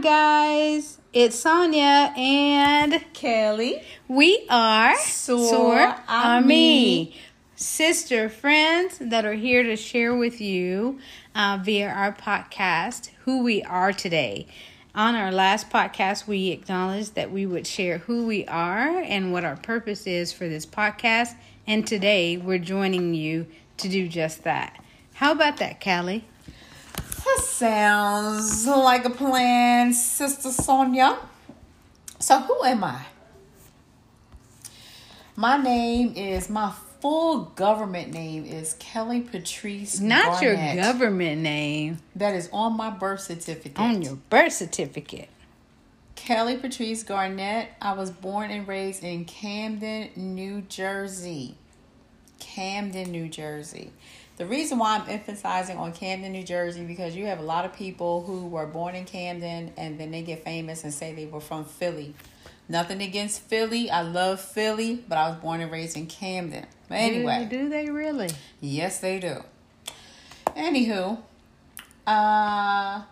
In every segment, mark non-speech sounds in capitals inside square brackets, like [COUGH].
guys. It's Sonia and Kelly. we are Soar Ami, sister friends that are here to share with you uh, via our podcast who we are today. On our last podcast, we acknowledged that we would share who we are and what our purpose is for this podcast. And today, we're joining you to do just that. How about that, Callie? That sounds like a plan, Sister Sonia. So, who am I? My name is, my full government name is Kelly Patrice. Not your government name That is on my birth certificate. on your birth certificate. Kelly Patrice Garnett. I was born and raised in Camden, New Jersey. Camden, New Jersey. The reason why I'm emphasizing on Camden, New Jersey, because you have a lot of people who were born in Camden and then they get famous and say they were from Philly. Nothing against Philly. I love Philly, but I was born and raised in Camden. But anyway. do, do they really? Yes, they do. Anywho, uh,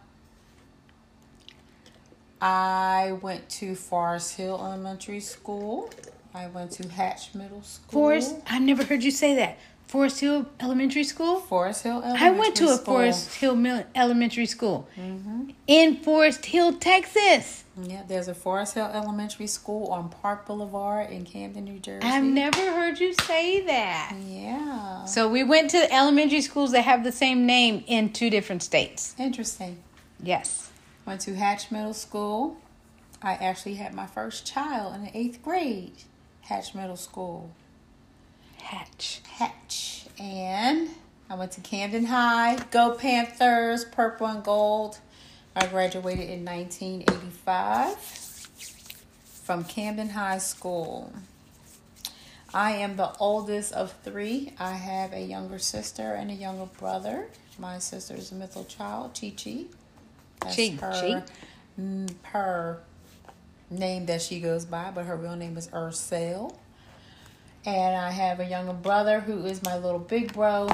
I went to Forest Hill Elementary School. I went to Hatch Middle School. Forest. I never heard you say that. Forest Hill Elementary School. Forest Hill Elementary School. I went to a School. Forest Hill Mil- Elementary School mm-hmm. in Forest Hill, Texas. Yeah, there's a Forest Hill Elementary School on Park Boulevard in Camden, New Jersey. I've never heard you say that. Yeah. So we went to elementary schools that have the same name in two different states. Interesting. Yes. Went to Hatch Middle School. I actually had my first child in the eighth grade. Hatch Middle School. Hatch. Hatch. And I went to Camden High. Go Panthers, purple and gold. I graduated in 1985 from Camden High School. I am the oldest of three. I have a younger sister and a younger brother. My sister is a middle child, Chi Chi. That's Chi her, Chi. mm, her name that she goes by, but her real name is Ursel. And I have a younger brother who is my little big bro,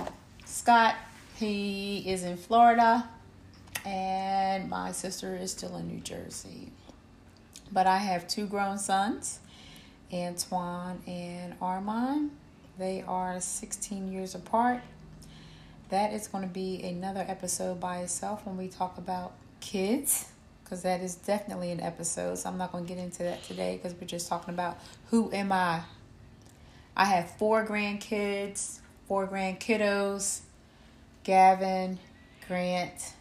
Scott. He is in Florida. And my sister is still in New Jersey. But I have two grown sons, Antoine and Armand. They are 16 years apart. That is going to be another episode by itself when we talk about kids, because that is definitely an episode. So I'm not going to get into that today because we're just talking about who am I. I have four grandkids, four grandkiddos Gavin, Grant,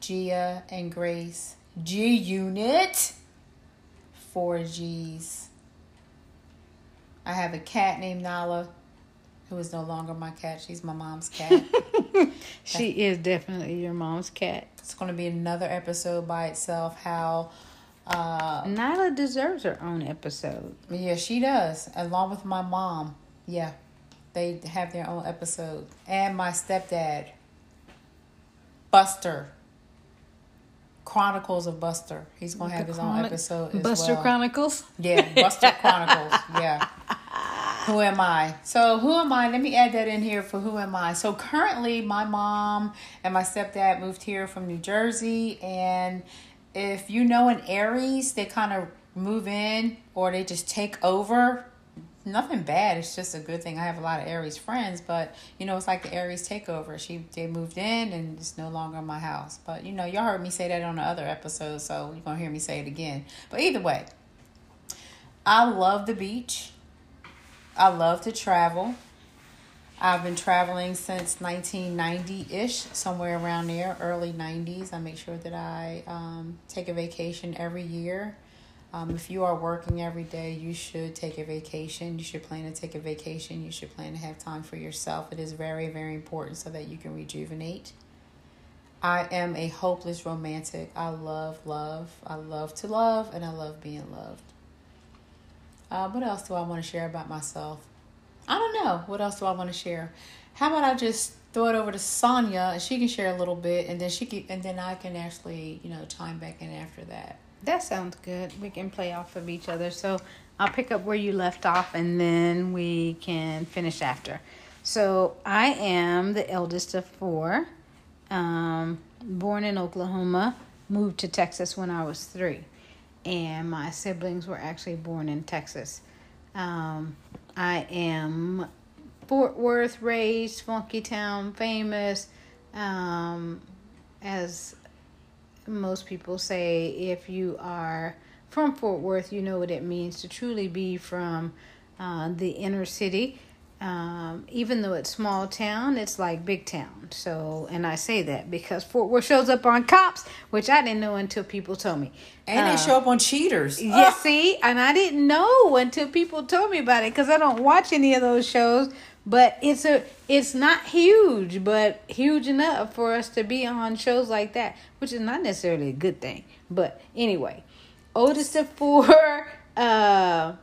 Gia, and Grace. G Unit. Four G's. I have a cat named Nala, who is no longer my cat. She's my mom's cat. [LAUGHS] She is definitely your mom's cat. it's going to be another episode by itself. How, uh, Nyla deserves her own episode. yeah, she does, along with my mom. Yeah, they have their own episode. And my stepdad, Buster. Chronicles of Buster. He's going to have his own episode as Buster well. Chronicles. Yeah, Buster [LAUGHS] Chronicles. Yeah. Who am I? So, who am I? Let me add that in here for who am I. So, currently, my mom and my stepdad moved here from New Jersey. And if you know an Aries, they kind of move in or they just take over. Nothing bad. It's just a good thing. I have a lot of Aries friends, but you know, it's like the Aries takeover. She they moved in and it's no longer my house. But you know, y'all heard me say that on the other episode, so you're gonna hear me say it again. But either way, I love the beach. I love to travel. I've been traveling since 1990 ish, somewhere around there, early 90s. I make sure that I um, take a vacation every year. Um, if you are working every day, you should take a vacation. You should plan to take a vacation. You should plan to have time for yourself. It is very, very important so that you can rejuvenate. I am a hopeless romantic. I love love. I love to love, and I love being loved. Uh, what else do I want to share about myself? I don't know. What else do I want to share? How about I just throw it over to Sonia and she can share a little bit, and then she can, and then I can actually, you know, chime back in after that. That sounds good. We can play off of each other. So I'll pick up where you left off and then we can finish after. So I am the eldest of four, um, born in Oklahoma, moved to Texas when I was three, and my siblings were actually born in Texas. Um, I am Fort Worth raised, Funky Town famous. Um, as most people say, if you are from Fort Worth, you know what it means to truly be from uh, the inner city. Um, even though it's small town, it's like big town. So, and I say that because Fort Worth shows up on cops, which I didn't know until people told me. And Uh, they show up on cheaters. yeah, see, and I didn't know until people told me about it because I don't watch any of those shows. But it's a, it's not huge, but huge enough for us to be on shows like that, which is not necessarily a good thing. But anyway, oldest of four. [LAUGHS] Uh,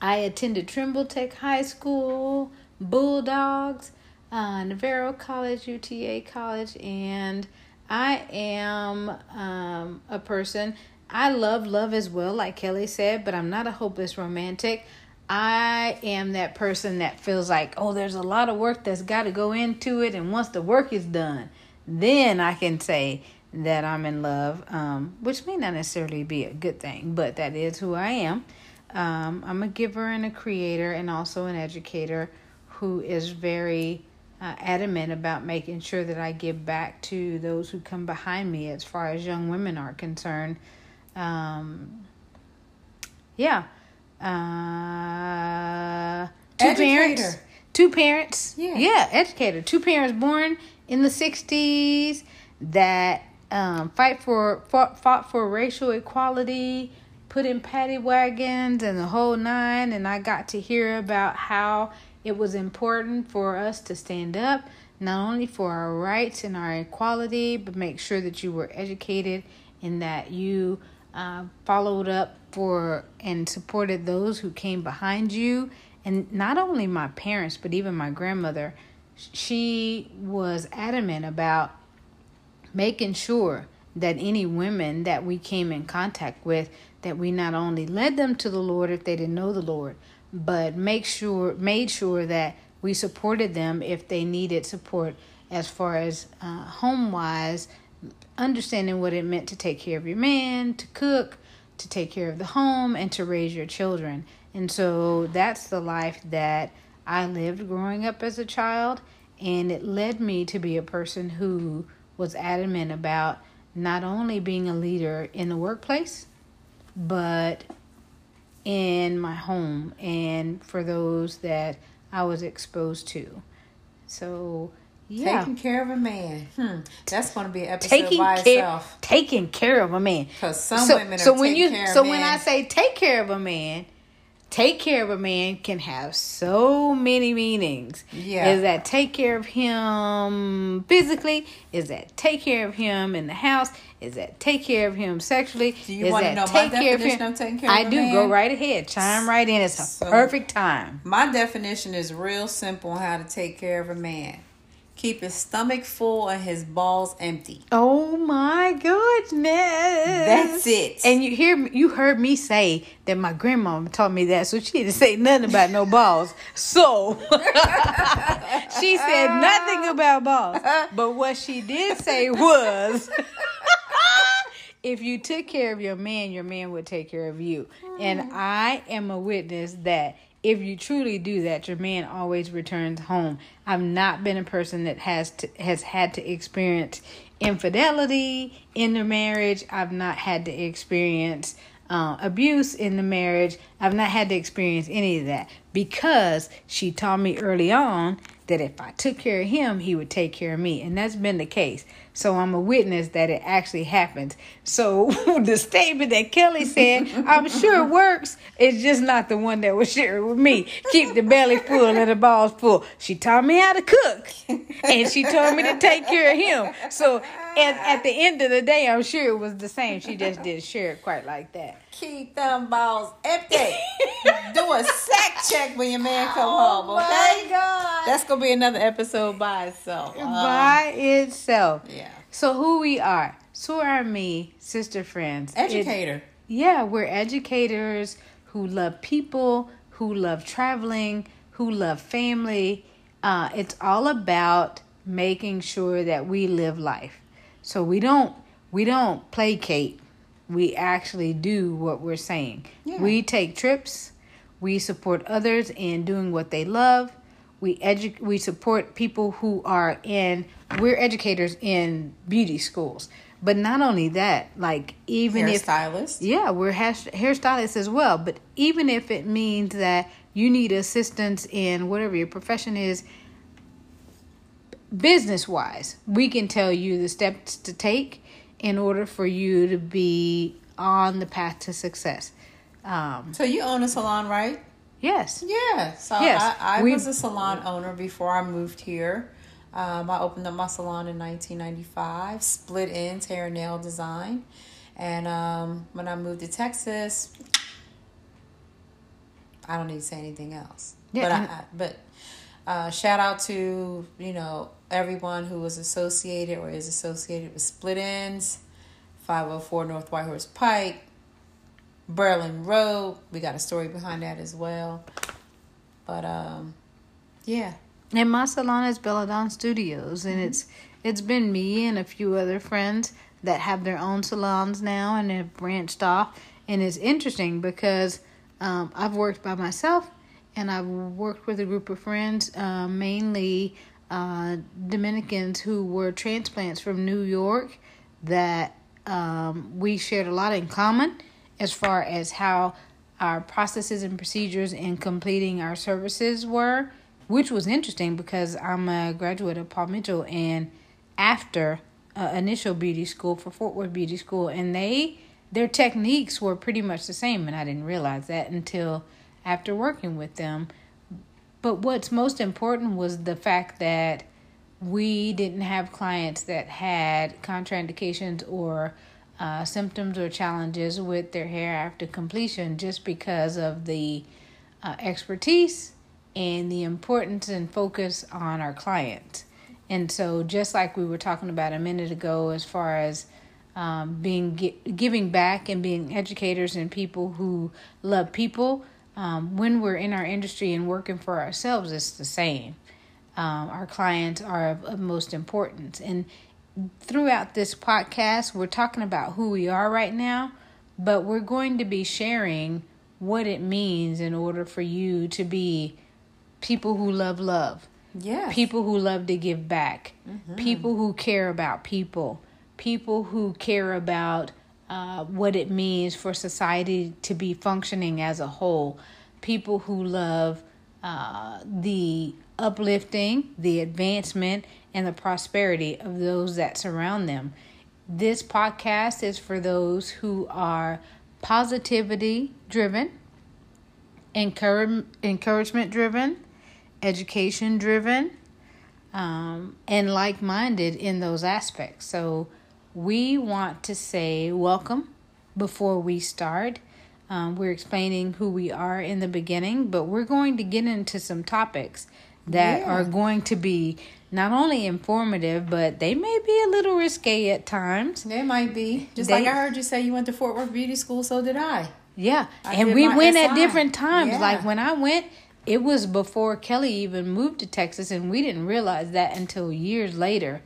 I attended Trimble Tech High School, Bulldogs, uh, Navarro College, UTA College, and I am um, a person. I love love as well, like Kelly said, but I'm not a hopeless romantic. I am that person that feels like, oh, there's a lot of work that's got to go into it, and once the work is done, then I can say that I'm in love, um, which may not necessarily be a good thing, but that is who I am. Um, I'm a giver and a creator, and also an educator who is very uh, adamant about making sure that I give back to those who come behind me as far as young women are concerned. Um, yeah. Uh, two Educator. parents. Two parents. Yeah. Yeah, educator. Two parents born in the 60s that um, fight for fought, fought for racial equality, put in paddy wagons and the whole nine. And I got to hear about how it was important for us to stand up, not only for our rights and our equality, but make sure that you were educated and that you uh, followed up for and supported those who came behind you. And not only my parents, but even my grandmother, she was adamant about making sure that any women that we came in contact with that we not only led them to the Lord if they didn't know the Lord, but make sure made sure that we supported them if they needed support as far as uh, home wise, understanding what it meant to take care of your man, to cook, to take care of the home, and to raise your children. And so that's the life that I lived growing up as a child, and it led me to be a person who was adamant about not only being a leader in the workplace, but in my home and for those that I was exposed to. So, yeah. Taking care of a man. Hmm. That's going to be an episode Taking by care, itself. taking care of a man. Because some so, women are so when you so when. I say take care of a man, take care of a man can have so many meanings. Yeah. Is that take care of him physically? Is that take care of him in the house? Is that take care of him sexually? Do you Is wanna that know my take care of definition him? of taking care of I a do. man? Go right ahead. Chime right in. It's a So- perfect time. My definition is real simple on how to take care of a man. Keep his stomach full and his balls empty. Oh my goodness. That's it. And you hear you heard me say that my grandma taught me that, so she didn't say nothing about no balls. So [LAUGHS] she said nothing about balls. But what she did say was [LAUGHS] if you took care of your man, your man would take care of you. And mm. I am a witness that if you truly do that, your man always returns home. I've not been a person that has to, has had to experience infidelity in the marriage. I've not had to experience uh, abuse in the marriage. I've not had to experience any of that because she taught me early on that if I took care of him, he would take care of me. And that's been the case. So I'm a witness that it actually happens. So [LAUGHS] the statement that Kelly said, I'm sure works. It's just not the one that was shared with me. Keep the belly full and the balls full. She taught me how to cook. And she told me to take care of him. So at, at the end of the day, I'm sure it was the same. She just didn't share it quite like that. Keep them balls empty. Do a sack check when your man come Oh home, okay? God. That's gonna be another episode by itself. Um, By itself. yeah. So who we are. So are me, sister friends. It- Educator. yeah, we're educators who love people, who love traveling, who love family. Uh, it's all about making sure that we live life. So we don't we don't placate. We actually do what we're saying. Yeah. We take trips. We support others in doing what they love. We edu- we support people who are in we're educators in beauty schools. But not only that, like even if Hairstylist. yeah, we're hair- hairstylists as well. But even if it means that you need assistance in whatever your profession is, business wise, we can tell you the steps to take in order for you to be on the path to success. Um, So you own a salon, right? yes. Yeah. So Yes, I, I was a salon owner before I moved here. Um, I opened up my salon in 1995, split ends, hair and nail design. And um, when I moved to Texas, I don't need to say anything else. Yeah, but I, but uh, shout out to you know everyone who was associated or is associated with Split Ends, 504 North Whitehorse Pike, Berlin Road. We got a story behind that as well. But um, yeah, And my salon is Belladon Studios, and it's it's been me and a few other friends that have their own salons now and have branched off. And it's interesting because um, I've worked by myself, and I've worked with a group of friends, uh, mainly uh, Dominicans who were transplants from New York, that um, we shared a lot in common as far as how our processes and procedures in completing our services were, which was interesting because I'm a graduate of Paul Mitchell and after uh, initial beauty school for Fort Worth Beauty School, and they their techniques were pretty much the same, and I didn't realize that until after working with them. But what's most important was the fact that we didn't have clients that had contraindications or uh, symptoms or challenges with their hair after completion just because of the uh, expertise and the importance and focus on our clients. And so, just like we were talking about a minute ago, as far as um, being gi- giving back and being educators and people who love people, um, when we're in our industry and working for ourselves, it's the same. Um, our clients are of, of most importance. And throughout this podcast, we're talking about who we are right now, but we're going to be sharing what it means in order for you to be people who love love, yeah, people who love to give back, people who care about people, people who care about uh, what it means for society to be functioning as a whole, people who love uh, the uplifting, the advancement, and the prosperity of those that surround them. This podcast is for those who are positivity driven, encourage, encouragement driven, education driven, um, and like minded in those aspects. So we want to say welcome before we start. Um, we're explaining who we are in the beginning, but we're going to get into some topics that Yeah. are going to be not only informative, but they may be a little risque at times. They might be. Just They- like I heard you say you went to Fort Worth Beauty School, so did I. Yeah, I and we went at different times. Yeah. Like when I went, it was before Kelly even moved to Texas, and we didn't realize that until years later.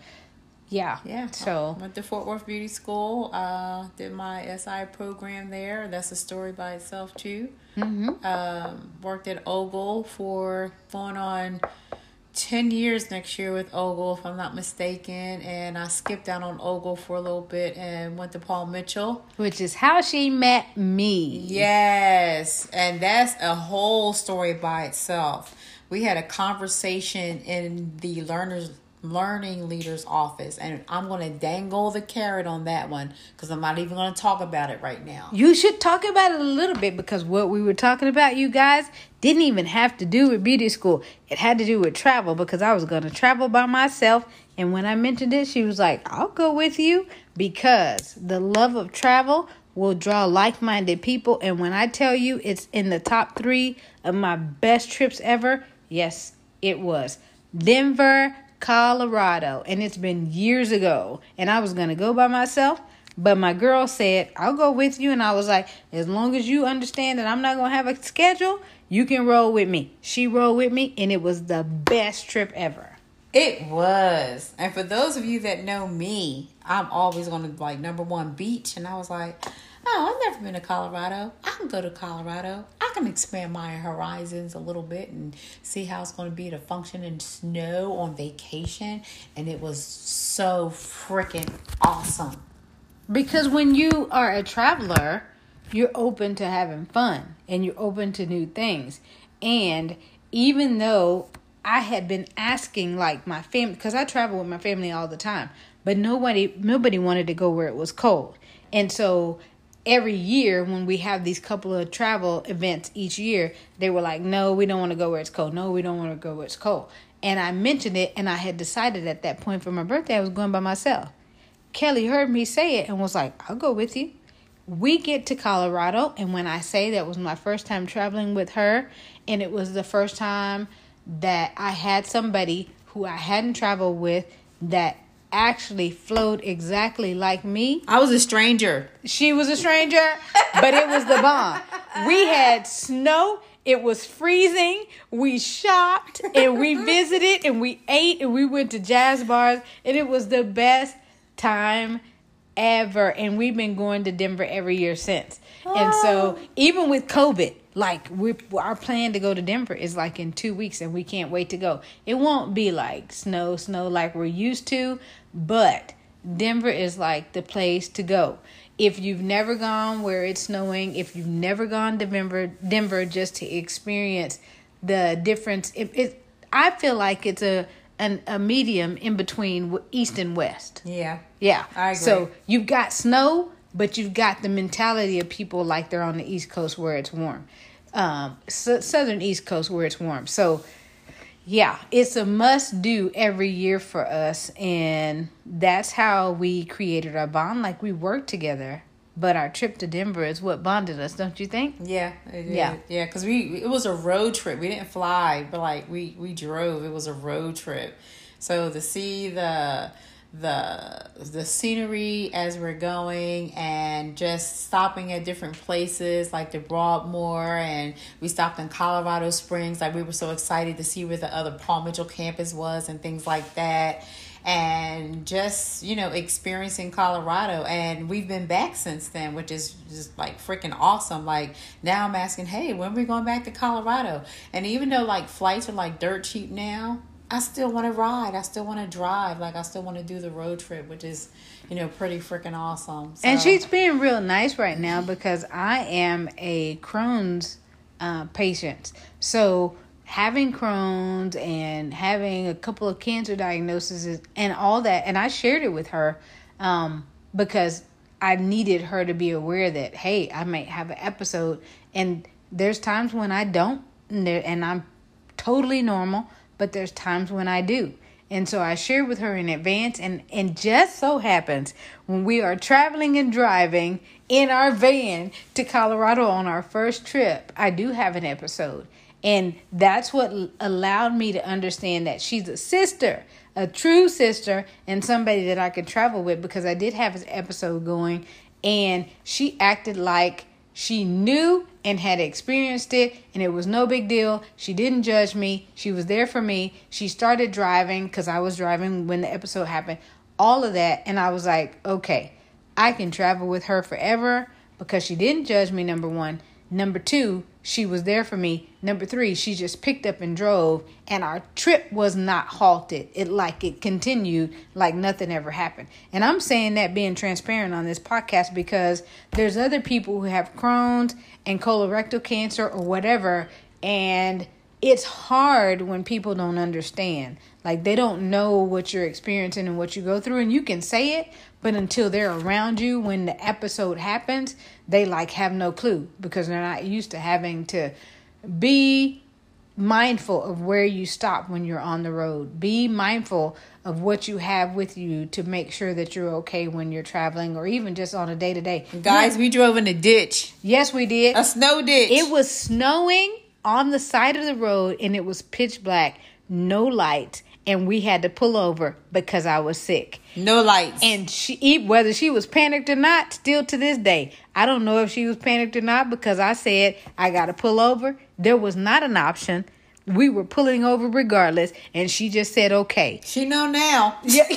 Yeah. Yeah. So went to Fort Worth Beauty School. Uh, did my SI program there. That's a story by itself too. mhm. Um, worked at Ogle for going on ten years next year with Ogle, if I'm not mistaken. And I skipped out on Ogle for a little bit and went to Paul Mitchell. which is how she met me. Yes, and that's a whole story by itself. We had a conversation in the learners learning leaders office and I'm going to dangle the carrot on that one cuz I'm not even going to talk about it right now. You should talk about it a little bit because what we were talking about, you guys, didn't even have to do with beauty school. It had to do with travel because I was going to travel by myself. And when I mentioned it, she was like, I'll go with you because the love of travel will draw like minded people. And when I tell you it's in the top three of my best trips ever, yes, it was Denver, Colorado. And it's been years ago. And I was going to go by myself. But my girl said, I'll go with you. And I was like, as long as you understand that I'm not going to have a schedule, you can roll with me. She rolled with me, and it was the best trip ever. It was. And for those of you that know me, I'm always going to like number one beach. And I was like, oh, I've never been to Colorado. I can go to Colorado. I can expand my horizons a little bit and see how it's going to be to function in snow on vacation. And it was so freaking awesome. Because when you are a traveler, you're open to having fun and you're open to new things. And even though I had been asking like my family because I travel with my family all the time, but nobody nobody wanted to go where it was cold. And so every year when we have these couple of travel events each year, they were like, "No, we don't want to go where it's cold. No, we don't want to go where it's cold." And I mentioned it and I had decided at that point for my birthday I was going by myself. Kelly heard me say it and was like, "I'll go with you." We get to Colorado, and when I say that was my first time traveling with her, and it was the first time that I had somebody who I hadn't traveled with that actually flowed exactly like me. I was a stranger. She was a stranger, but it was the bomb. We had snow. It was freezing. We shopped and we [LAUGHS] visited and we ate and we went to jazz bars and it was the best time ever and we've been going to Denver every year since. Oh. And so oh. even with COVID, like we our plan to go to Denver is like in 2 weeks and we can't wait to go. It won't be like snow snow like we're used to, but Denver is like the place to go. If you've never gone where it's snowing, if you've never gone to Denver, Denver just to experience the difference, it, it I feel like it's a an, a medium in between east and west. Yeah. Yeah. I agree. So you've got snow, but you've got the mentality of people like they're on the east coast where it's warm. Um, southern east coast where it's warm. So yeah, it's a must do every year for us and that's how we created our bond like we work together but our trip to Denver is what bonded us, don't you think? Yeah, yeah, yeah. Because we it was a road trip. We didn't fly, but like we we drove. It was a road trip. So to see the the the scenery as we're going and just stopping at different places like the Broadmoor and we stopped in Colorado Springs like we were so excited to see where the other Paul Mitchell campus was and things like that and just you know experiencing Colorado. And we've been back since then which is just like freaking awesome. Like now I'm asking hey when are we going back to Colorado? And even though like flights are like dirt cheap now I still want to ride. I still want to drive. Like I still want to do the road trip which is you know pretty freaking awesome. So. and she's being real nice right now because I am a Crohn's uh, patient. So having Crohn's and having a couple of cancer diagnoses and all that. And I shared it with her um, because I needed her to be aware that, hey, I might have an episode. And there's times when I don't, and I'm totally normal, but there's times when I do. And so I shared with her in advance, and, and just so happens when we are traveling and driving in our van to Colorado on our first trip, I do have an episode. And that's what allowed me to understand that she's a sister, a true sister, and somebody that I could travel with because I did have an episode going and she acted like she knew and had experienced it and it was no big deal. She didn't judge me. She was there for me. She started driving because I was driving when the episode happened. All of that. And I was like, okay, I can travel with her forever because she didn't judge me, number one. Number two, she was there for me. Number three, she just picked up and drove, and our trip was not halted. It like it continued like nothing ever happened. And I'm saying that being transparent on this podcast because there's other people who have Crohn's and colorectal cancer or whatever, and it's hard when people don't understand. Like they don't know what you're experiencing and what you go through, and you can say it, but until they're around you when the episode happens, they like have no clue because they're not used to having to be mindful of where you stop when you're on the road. Be mindful of what you have with you to make sure that you're okay when you're traveling or even just on a day to day. Guys, we drove in a ditch. Yes, we did. A snow ditch. It was snowing on the side of the road and it was pitch black, no light and we had to pull over because I was sick. No lights. And she, whether she was panicked or not, still to this day, I don't know if she was panicked or not because I said I got to pull over. There was not an option. we were pulling over regardless, and she just said okay. She know now. Yeah. [LAUGHS]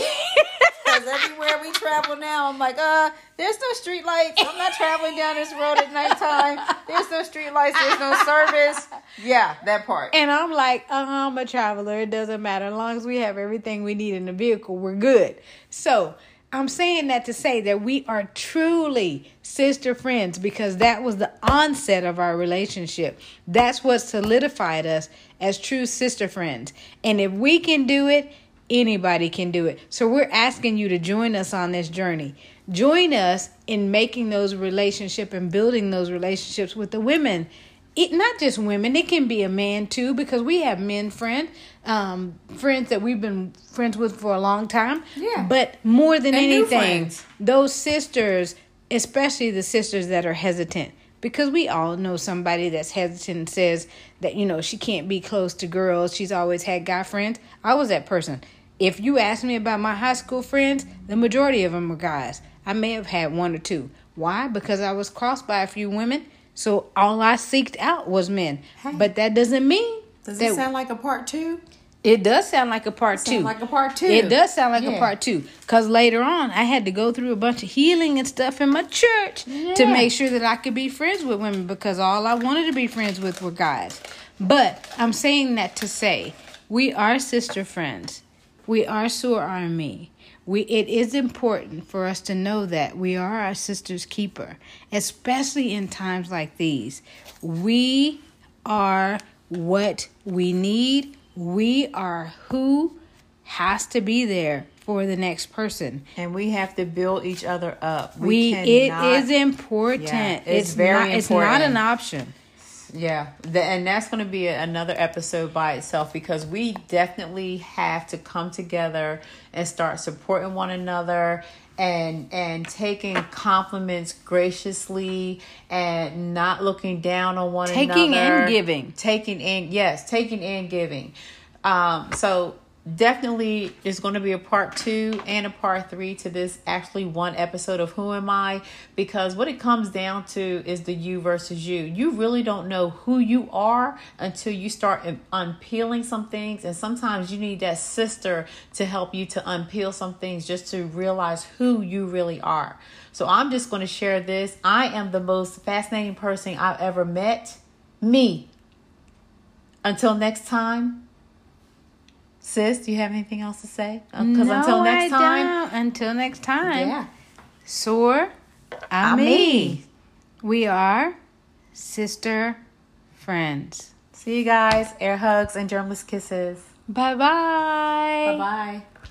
Because everywhere we travel now, I'm like, uh, there's no street lights. I'm not traveling down this road at nighttime. There's no street lights. There's no [LAUGHS] service. Yeah, that part. And I'm like, uh, I'm a traveler. It doesn't matter. As long as we have everything we need in the vehicle, we're good. So I'm saying that to say that we are truly sister friends because that was the onset of our relationship. That's what solidified us as true sister friends. And if we can do it, anybody can do it. So we're asking you to join us on this journey. Join us in making those relationship and building those relationships with the women. It not just women, it can be a man too, because we have men friend, um, friends that we've been friends with for a long time. Yeah. But more than And anything, those sisters, especially the sisters that are hesitant, because we all know somebody that's hesitant and says that, you know, she can't be close to girls. She's always had guy friends. I was that person. If you ask me about my high school friends, the majority of them were guys. I may have had one or two. Why? Because I was crossed by a few women. So all I seeked out was men. Hey. But that doesn't mean Does that it sound like a part two? it does sound like a part two. like a part two. It does sound like a part two. Because later on, I had to go through a bunch of healing and stuff in my church to make sure that I could be friends with women because all I wanted to be friends with were guys. But I'm saying that to say we are sister friends. We are Sur Army. We it is important for us to know that we are our sister's keeper, especially in times like these. We are what we need. We are who has to be there for the next person. And we have to build each other up. We, cannot- it is important. Yeah, it's, it's very not, It's not an option. Yeah, the, and that's going to be a, another episode by itself because we definitely have to come together and start supporting one another and and taking compliments graciously and not looking down on one Taking another. and giving. Taking in yes, taking and giving. Um, so definitely there's going to be a part two and a part three to this actually one episode of who am i? Because what it comes down to is the you versus you. You really don't know who you are until you start unpeeling some things. And sometimes you need that sister to help you to unpeel some things just to realize who you really are. So i'm just going to share this. I am the most fascinating person i've ever met. Me. Until next time Sis, do you have anything else to say? Uh, because no, until next I time, don't. Until next time. yeah, Soar, Ami. me. We are sister friends. See you guys. Air hugs and germless kisses. Bye bye. Bye bye.